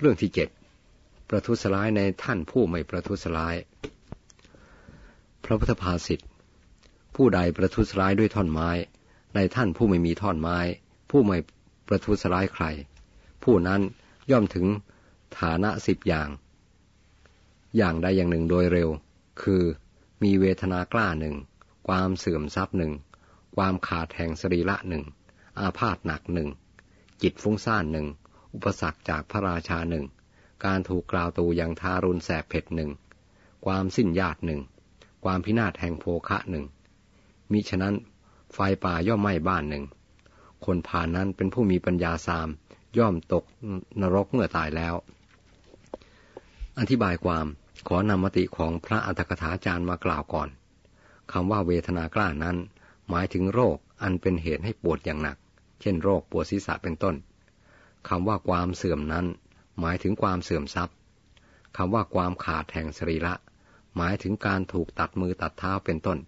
เรื่องที่เจ็ดประทุษร้ายในท่านผู้ไม่ประทุษร้าย พระพุทธภาษิตผู้ใดประทุษร้ายด้วยท่อนไม้ ในท่านผู้ไม่มีท่อนไม้ ผู้ไม่ประทุษร้ายใคร ผู้นั้นย่อมถึงฐานะสิบอย่าง อย่างใดอย่างหนึ่งโดยเร็ว คือมีเวทนากล้าหนึ่ง ความเสื่อมทรัพย์หนึ่ง ความขาดแห่งสรีระหนึ่ง อาพาธหนักหนึ่ง จิตฟุ้งซ่านหนึ่ง อุปสรรคจากพระราชาหนึ่ง การถูกกล่าวตูอย่างทารุณแสบเผ็ดหนึ่ง ความสิ้นญาติหนึ่ง ความพินาศแห่งโภคะหนึ่ง มิฉะนั้นไฟป่าย่อมไหม้บ้านหนึ่ง คนผ่านนั้นเป็นผู้มีปัญญาสาม ย่อมตกนรกเมื่อตายแล้ว อธิบายความขอนำมติของพระอัฏฐกถาจารย์มากล่าวก่อนคำว่าเวทนากล้านั้น หมายถึงโรคอันเป็นเหตุให้ปวดอย่างหนัก เช่นโรคปวดศีรษะเป็นต้น คำว่าความเสื่อมนั้น หมายถึงความเสื่อมทรัพย์คำว่าความขาดแห่งสรีระ หมายถึงการถูกตัดมือตัดเท้าเป็นต้น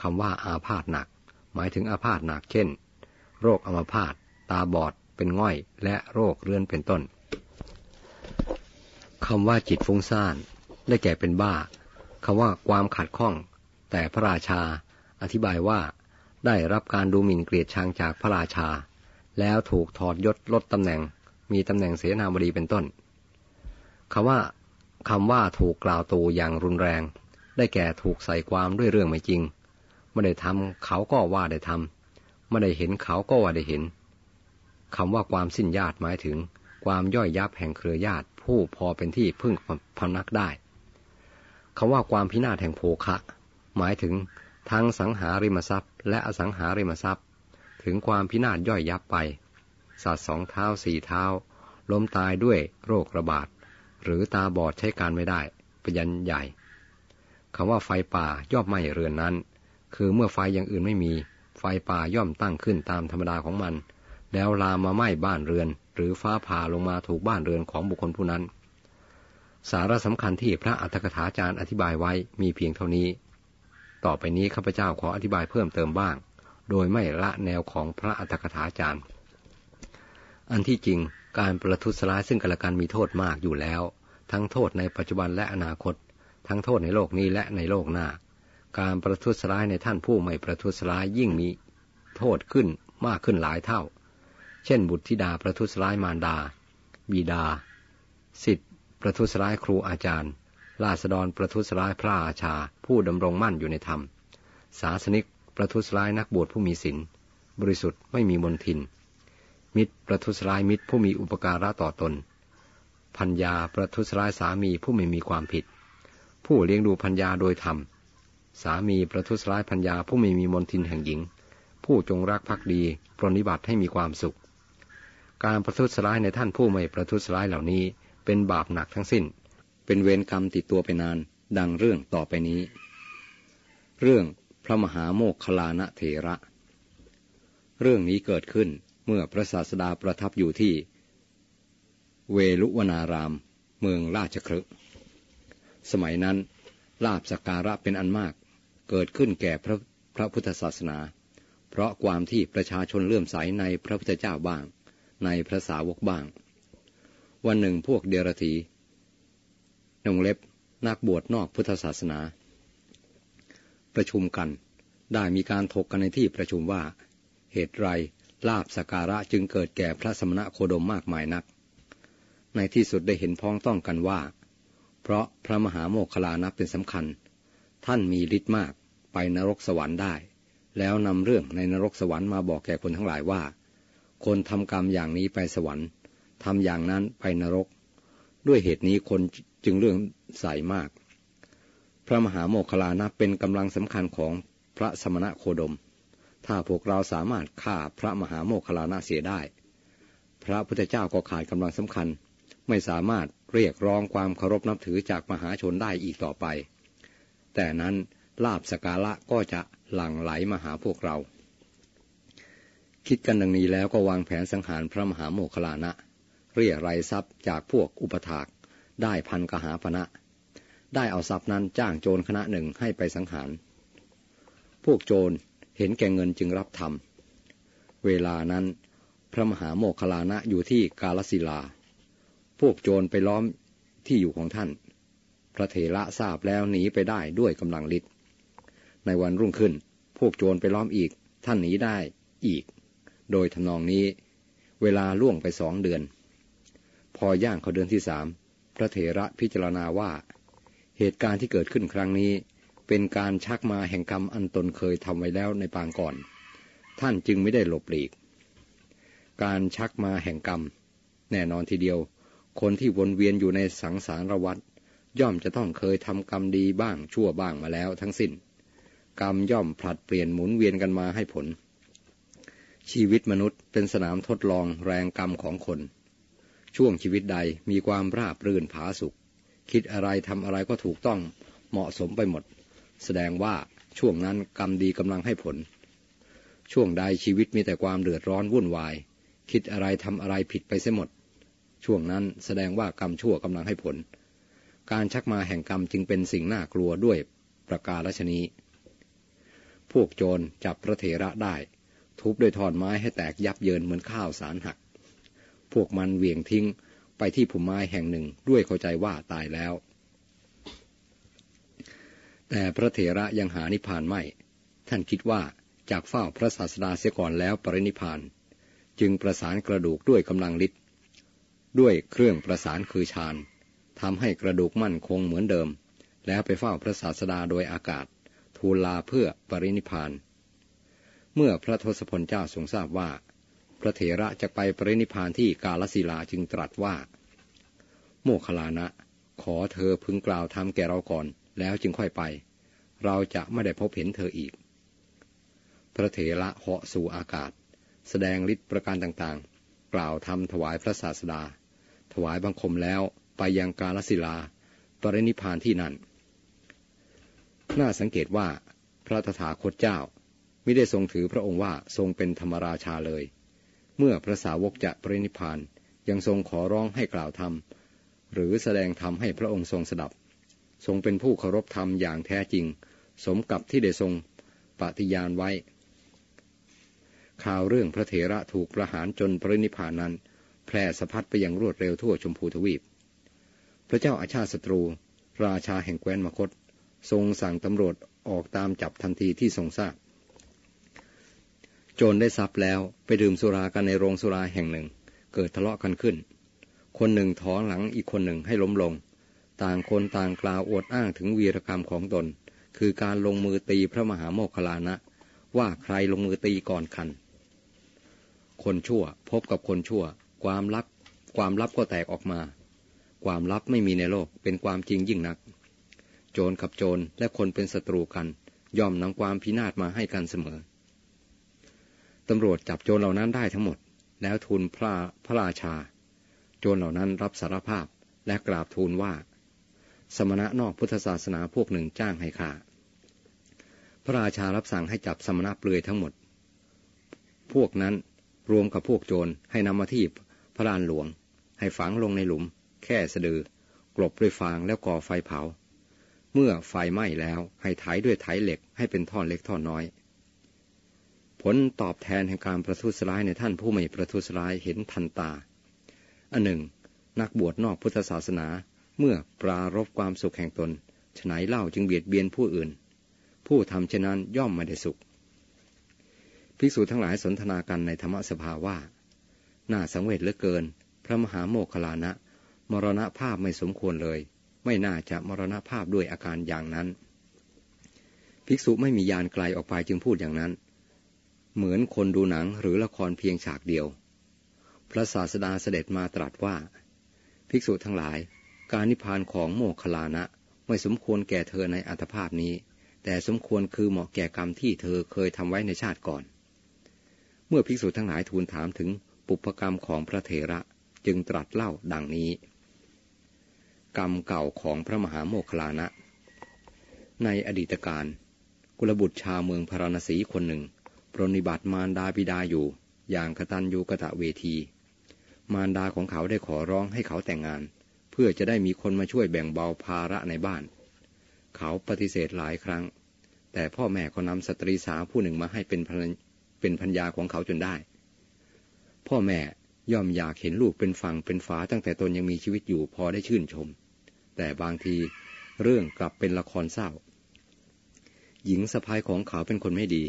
คำว่าอาพาธหนัก หมายถึงอาพาธหนักเช่น โรคอัมพาตตาบอดเป็นง่อยและโรคเรื้อนเป็นต้นคำว่าจิตฟุ้งซ่านได้แก่เป็นบ้าคำว่าความขัดข้อง แต่พระราชา อธิบายว่า ได้รับการดูหมิ่นเกลียดชังจากพระราชา แล้วถูกถอดยศลดตำแหน่ง มีตำแหน่งเสนาบดีเป็นต้นคำว่าคำว่าถูกกล่าวตูอย่างรุนแรง ได้แก่ถูกใส่ความด้วยเรื่องไม่จริง ไม่ได้ทำเขาก็ว่าได้ทำไม่ได้เห็นเขาก็ว่าได้เห็นคำว่าความสิ้นญาติหมายถึง ความย่อยยับแห่งเครือญาติผู้พอเป็นที่พึ่งพำนักได้คำว่าความพินาศแห่งโภคะ หมายถึงทั้งสังหาริมทรัพย์ และอสังหาริมทรัพย์ ถึงความพินาศย่อยยับไป สัตว์สองเท้าสี่เท้า ล้มตายด้วยโรคระบาด หรือตาบอดใช้การไม่ได้ปยันใหญ่คำว่าไฟป่าย่อมไหม้เรือนนั้น คือเมื่อไฟอย่างอื่นไม่มี ไฟป่าย่อมตั้งขึ้นตามธรรมดาของมัน แล้วลามมาไหม้บ้านเรือน หรือฟ้าผ่าลงมาถูกบ้านเรือนของบุคคลผู้นั้น สาระสำคัญที่พระอัฏฐกถาจารย์อธิบายไว้มีเพียงเท่านี้ ต่อไปนี้ข้าพเจ้าขออธิบายเพิ่มเติมบ้าง โดยไม่ละแนวของพระอัฏฐกถาจารย์ อันที่จริงการประทุษร้ายซึ่งกันและกันมีโทษมากอยู่แล้ว ทั้งโทษในปัจจุบันและอนาคต ทั้งโทษในโลกนี้และในโลกหน้า การประทุษร้ายในท่านผู้ไม่ประทุษร้ายยิ่งมีโทษขึ้นมากขึ้นหลายเท่า เช่น บุตรธิดาประทุษร้ายมารดา บิดา สิทธิประทุษร้ายครูอาจารย์ ราษฎรประทุษร้ายพระอาชา ผู้ดำรงมั่นอยู่ในธรรม ศาสนิก ประทุษร้ายนักบวชผู้มีศีลบริสุทธิ์ไม่มีมนทิน มิตรประทุษร้ายมิตรผู้มีอุปการะต่อตนพัญญาประทุษร้ายสามีผู้ไม่มีความผิด ผู้เลี้ยงดูพัญญาโดยธรรม สามีประทุษร้ายพัญญาผู้ไม่มีมนทินแห่งหญิง ผู้จงรักภักดีปรนิบัติให้มีความสุข การประทุษร้ายในท่านผู้ไม่ประทุษร้ายเหล่านี้เป็นบาปหนักทั้งสิ้น เป็นเวรกรรมติดตัวไปนาน ดังเรื่องต่อไปนี้ เรื่อง พระมหาโมกขลานะเถระ เรื่องนี้เกิดขึ้นเมื่อพระศาสดาประทับอยู่ที่ เวลุวนาราม เมืองราชครึสมัยนั้นลาบสการะเป็นอันมาก เกิดขึ้นแก่พระพระพุทธศาสนา เพราะความที่ประชาชนเลื่อมใสในพระพุทธเจ้าบ้าง ในพระสาวกบ้าง วันหนึ่งพวกเดรธีนงเล็บนักบวชนอกพุทธศาสนา ประชุมกัน ได้มีการถกกันในที่ประชุมว่า เหตุไรลาบสการะจึงเกิดแก่พระสมณะโคดมมากมายนัก ในที่สุดได้เห็นพ้องต้องกันว่า เพราะพระมหาโมคคลานับเป็นสำคัญ ท่านมีฤทธิ์มากไปนรกสวรรค์ได้ แล้วนำเรื่องในนรกสวรรค์มาบอกแก่คนทั้งหลายว่า คนทำกรรมอย่างนี้ไปสวรรค์ทำอย่างนั้นไปนรก ด้วยเหตุนี้คนจึงเรื่องใส่มาก พระมหาโมคคลานะเป็นกำลังสำคัญของพระสมณะโคดม ถ้าพวกเราสามารถฆ่าพระมหาโมคคลานะเสียได้ พระพุทธเจ้าก็ขาดกำลังสำคัญ ไม่สามารถเรียกร้องความเคารพนับถือจากมหาชนได้อีกต่อไป แต่นั้นลาบสกาละก็จะหลั่งไหลมาหาพวกเรา คิดกันดังนี้แล้วก็วางแผนสังหารพระมหาโมคคลานะ เรียไรทรัพย์จากพวกอุปถากได้พันกหาพนะ ได้เอาทรัพย์นั้นจ้างโจรคณะหนึ่งให้ไปสังหาร พวกโจรเห็นแก่เงินจึงรับทำเวลานั้นพระมหาโมคคลานะอยู่ที่กาลสิลา พวกโจรไปล้อมที่อยู่ของท่าน พระเถระทราบแล้วหนีไปได้ด้วยกำลังฤทธิ์ ในวันรุ่งขึ้น พวกโจรไปล้อมอีก ท่านหนีได้อีก โดยทำนองนี้ เวลาล่วงไปสองเดือน พอย่างเขาเดือนที่สาม พระเถระพิจารณาว่า เหตุการณ์ที่เกิดขึ้นครั้งนี้ เป็นการชักมาแห่งกรรมอันตนเคยทำไว้แล้วในปางก่อน ท่านจึงไม่ได้หลบหลีก การชักมาแห่งกรรม แน่นอนทีเดียว คนที่วนเวียนอยู่ในสังสารวัฏย่อมจะต้องเคยทำกรรมดีบ้างชั่วบ้างมาแล้วทั้งสิ้น กรรมย่อมผลัดเปลี่ยนหมุนเวียนกันมาให้ผล ชีวิตมนุษย์เป็นสนามทดลองแรงกรรมของคน ช่วงชีวิตใดมีความราบรื่นผาสุข คิดอะไรทำอะไรก็ถูกต้องเหมาะสมไปหมด แสดงว่าช่วงนั้นกรรมดีกำลังให้ผล ช่วงใดชีวิตมีแต่ความเดือดร้อนวุ่นวาย คิดอะไรทำอะไรผิดไปเสียหมด ช่วงนั้นแสดงว่ากรรมชั่วกำลังให้ผล การชักมาแห่งกรรมจึงเป็นสิ่งน่ากลัวด้วยประการชนีพวกโจรจับพระเถระได้ ทุบด้วยทอนไม้ให้แตกยับเยินเหมือนข้าวสารหัก พวกมันเหวี่ยงทิ้ง ไปที่ผุมไม้แห่งหนึ่งด้วยเข้าใจว่าตายแล้ว แต่พระเถระยังหานิพพานไม่ ท่านคิดว่าจากเฝ้าพระศาสดาเสียก่อนแล้วปรินิพาน จึงประสานกระดูกด้วยกำลังฤทธิ์ด้วยเครื่องประสานคือฌานทำให้กระดูกมั่นคงเหมือนเดิม แล้วไปเฝ้าพระศาสดาโดยอากาศ ทูลลาเพื่อปรินิพาน เมื่อพระทศพลเจ้าทรงทราบว่า ระเถระจะไปปรินิพานที่กาลสิลาจึงตรัสว่า โมคลานะ ขอเธอพึงกล่าวทำแก่เราก่อน แล้วจึงค่อยไป เราจะไม่ได้พบเห็นเธออีก พระเถระเหาะสู่อากาศ แสดงฤทธิประการต่างๆ กล่าวทำถวายพระศาสดา ถวายบังคมแล้วไปยังกาลสิลา ปรินิพานที่นั่น น่าสังเกตว่าพระตถาคตเจ้าไม่ได้ทรงถือพระองค์ว่าทรงเป็นธรรมราชาเลย เมื่อพระสาวกจะปรินิพานยังทรงขอร้องให้กล่าวธรรม หรือแสดงธรรมให้พระองค์ทรงสดับ ทรงเป็นผู้เคารพธรรมอย่างแท้จริง สมกับที่ได้ทรงปฏิญาณไว้ ข่าวเรื่องพระเถระถูกประหารจนปรินิพานนั้น แพร่สะพัดไปอย่างรวดเร็วทั่วชมพูทวีป พระเจ้าอาชาติศัตรู ราชาแห่งแคว้นมคต ทรงสั่งตำรวจออกตามจับทันทีที่ทรงทราบ โจรได้ทรัพย์แล้วไปดื่มสุรากันในโรงสุราแห่งหนึ่ง เกิดทะเลาะกันขึ้น คนหนึ่งถอนหลังอีกคนหนึ่งให้ล้มลง ต่างคนต่างกล่าวอวดอ้างถึงวีรกรรมของตน คือการลงมือตีพระมหาโมคคลานะ ว่าใครลงมือตีก่อนกัน คนชั่วพบกับคนชั่ว ความลับ ความลับก็แตกออกมา ความลับไม่มีในโลกเป็นความจริงยิ่งนัก โจรกับโจรและคนเป็นศัตรูกัน ย่อมนำความพินาศมาให้กันเสมอ ตำรวจจับโจรเหล่านั้นได้ทั้งหมด แล้วทูลพระพระราชา โจรเหล่านั้นรับสารภาพและกราบทูลว่า สมณะนอกพุทธศาสนาพวกหนึ่งจ้างให้ข่าพระราชารับสั่งให้จับสมณะเปลือยทั้งหมด พวกนั้นรวมกับพวกโจรให้นำมาที่พระลานหลวง ให้ฝังลงในหลุม แค่สะดือกลบด้วยฟางแล้วก่อไฟเผา เมื่อไฟไหม้แล้วให้ไถด้วยไถเหล็กให้เป็นท่อนเล็กท่อนน้อย ผลตอบแทนแห่งการประทุษร้ายในท่านผู้ไม่ประทุษร้ายเห็นทันตา อันหนึ่ง นักบวชนอกพุทธศาสนาเมื่อปรารบความสุขแห่งตนฉนัยเล่าจึงเบียดเบียนผู้อื่น ผู้ทำเช่นนั้นย่อมไม่ได้สุข ภิกษุทั้งหลายสนทนากันในธรรมสภาว่า น่าสังเวชเหลือเกิน พระมหาโมคคลานะ มรณภาพไม่สมควรเลย ไม่น่าจะมรณภาพด้วยอาการอย่างนั้น ภิกษุไม่มียานไกลออกไปจึงพูดอย่างนั้น เหมือนคนดูหนังหรือละครเพียงฉากเดียว พระศาสดาเสด็จมาตรัสว่า ภิกษุทั้งหลาย การนิพพานของโมคคลานะไม่สมควรแก่เธอในอัตภาพนี้ แต่สมควรคือเหมาะแก่กรรมที่เธอเคยทำไว้ในชาติก่อน เมื่อภิกษุทั้งหลายทูลถามถึงปุพกรรมของพระเถระจึงตรัสเล่าดังนี้ กรรมเก่าของพระมหาโมคคลานะ ในอดีตการ กุลบุตรชาวเมืองพาราณสีคนหนึ่ง ปรนิบัติมารดาบิดาอยู่ อย่างกตัญญูกะตะเวที มารดาของเขาได้ขอร้องให้เขาแต่งงาน เพื่อจะได้มีคนมาช่วยแบ่งเบาภาระในบ้าน เขาปฏิเสธหลายครั้ง แต่พ่อแม่ก็นำสตรีสาวผู้หนึ่งมาให้เป็นเป็นพัญญาของเขาจนได้ พ่อแม่ย่อมอยากเห็นลูกเป็นฝั่งเป็นฝาตั้งแต่ตนยังมีชีวิตอยู่พอได้ชื่นชม แต่บางทีเรื่องกลับเป็นละครเศร้า หญิงสะพายของเขาเป็นคนไม่ดี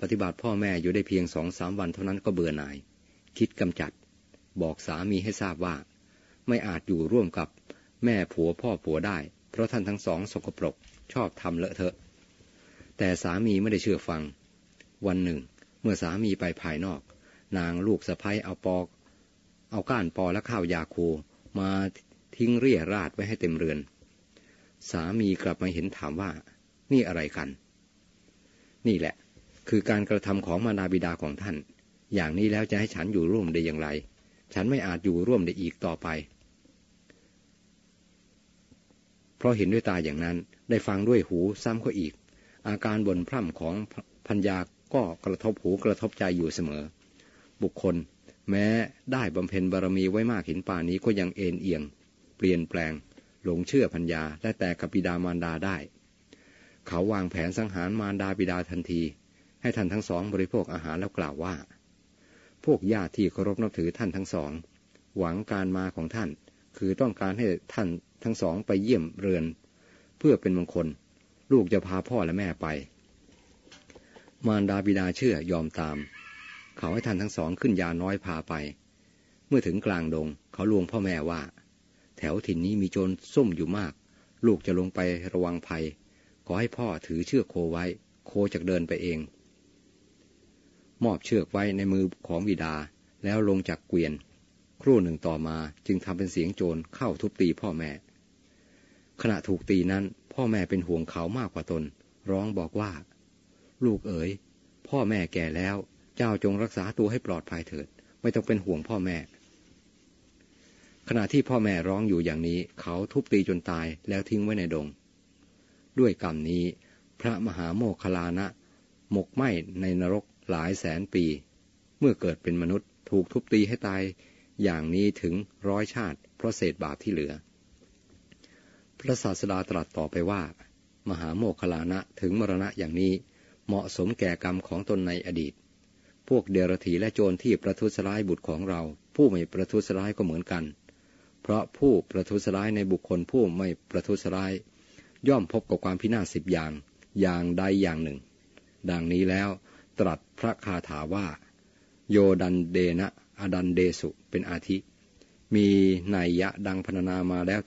ปฏิบัติพ่อแม่อยู่ได้เพียงสองสามวันเท่านั้นก็เบื่อหน่าย คิดกำจัด บอกสามีให้ทราบว่า ไม่อาจอยู่ร่วมกับแม่ผัวพ่อผัวได้ เพราะท่านทั้งสองสกปรก ชอบทำเลอะเทอะ แต่สามีไม่ได้เชื่อฟัง วันหนึ่ง เมื่อสามีไปภายนอก นางลูกสะพ้ยเอาปอก เอาก้านปอและข้าวยาคูมาทิ้งเรี่ยราดไว้ให้เต็มเรือน สามีกลับมาเห็นถามว่า นี่อะไรกัน นี่แหละ คือการกระทำของมารดาบิดาของท่าน อย่างนี้แล้วจะให้ฉันอยู่ร่วมได้อย่างไร ฉันไม่อาจอยู่ร่วมได้อีกต่อไป เพราะเห็นด้วยตาอย่างนั้นได้ฟังด้วยหูซ้ำก็อีก อาการบ่นพร่ำของพัญญาก็กระทบหูกระทบใจอยู่เสมอ บุคคล แม้ได้บำเพ็ญบารมีไว้มากเห็นป่านี้ก็ยังเอ็นเอียง เปลี่ยนแปลง หลงเชื่อพัญญาและแต่กับบิดามารดาได้ เขาวางแผนสังหารมารดาบิดาทันที ให้ท่านทั้งสองบริโภคอาหารแล้วกล่าวว่า พวกญาติที่เคารพนับถือท่านทั้งสอง หวังการมาของท่าน คือต้องการให้ท่านทั้งสองไปเยี่ยมเรือน เพื่อเป็นมงคล ลูกจะพาพ่อและแม่ไป มารดาบิดาเชื่อยอมตาม เขาให้ท่านทั้งสองขึ้นยาน้อยพาไป เมื่อถึงกลางดง เขาลวงพ่อแม่ว่า แถวถิ่นนี้มีโจรซุ่มอยู่มาก ลูกจะลงไประวังภัย ขอให้พ่อถือเชือกโคไว้ โคจะเดินไปเอง มอบเชือกไว้ในมือของบิดา แล้วลงจากเกวียน ครู่หนึ่งต่อมาจึงทำเป็นเสียงโจรเข้าทุบตีพ่อแม่ ขณะถูกตีนั้น พ่อแม่เป็นห่วงเขามากกว่าตน ร้องบอกว่า ลูกเอ๋ย พ่อแม่แก่แล้ว เจ้าจงรักษาตัวให้ปลอดภัยเถิด ไม่ต้องเป็นห่วงพ่อแม่ ขณะที่พ่อแม่ร้องอยู่อย่างนี้ เขาทุบตีจนตายแล้วทิ้งไว้ในดง ด้วยกรรมนี้ พระมหาโมคคลานะ หมกไหมในนรก หลายแสนปี เมื่อเกิดเป็นมนุษย์ถูกทุบตีให้ตายอย่างนี้ถึงร้อยชาติ เพราะเศษบาปที่เหลือ พระศาสดาตรัสต่อไปว่า มหาโมคลานะถึงมรณะอย่างนี้ เหมาะสมแก่กรรมของตนในอดีต พวกเดรธีและโจรที่ประทุษร้ายบุตรของเรา ผู้ไม่ประทุษร้ายก็เหมือนกัน เพราะผู้ประทุษร้ายในบุคคลผู้ไม่ประทุษร้าย ย่อมพบกับความพินาศสิบอย่างอย่างใดอย่างหนึ่ง ดังนี้แล้ว ตรัสพระคาถาว่า โยดันเดนะอดันเดสุเป็นอาทิ มีนัยยะดังพรรณนามาแล้วแต่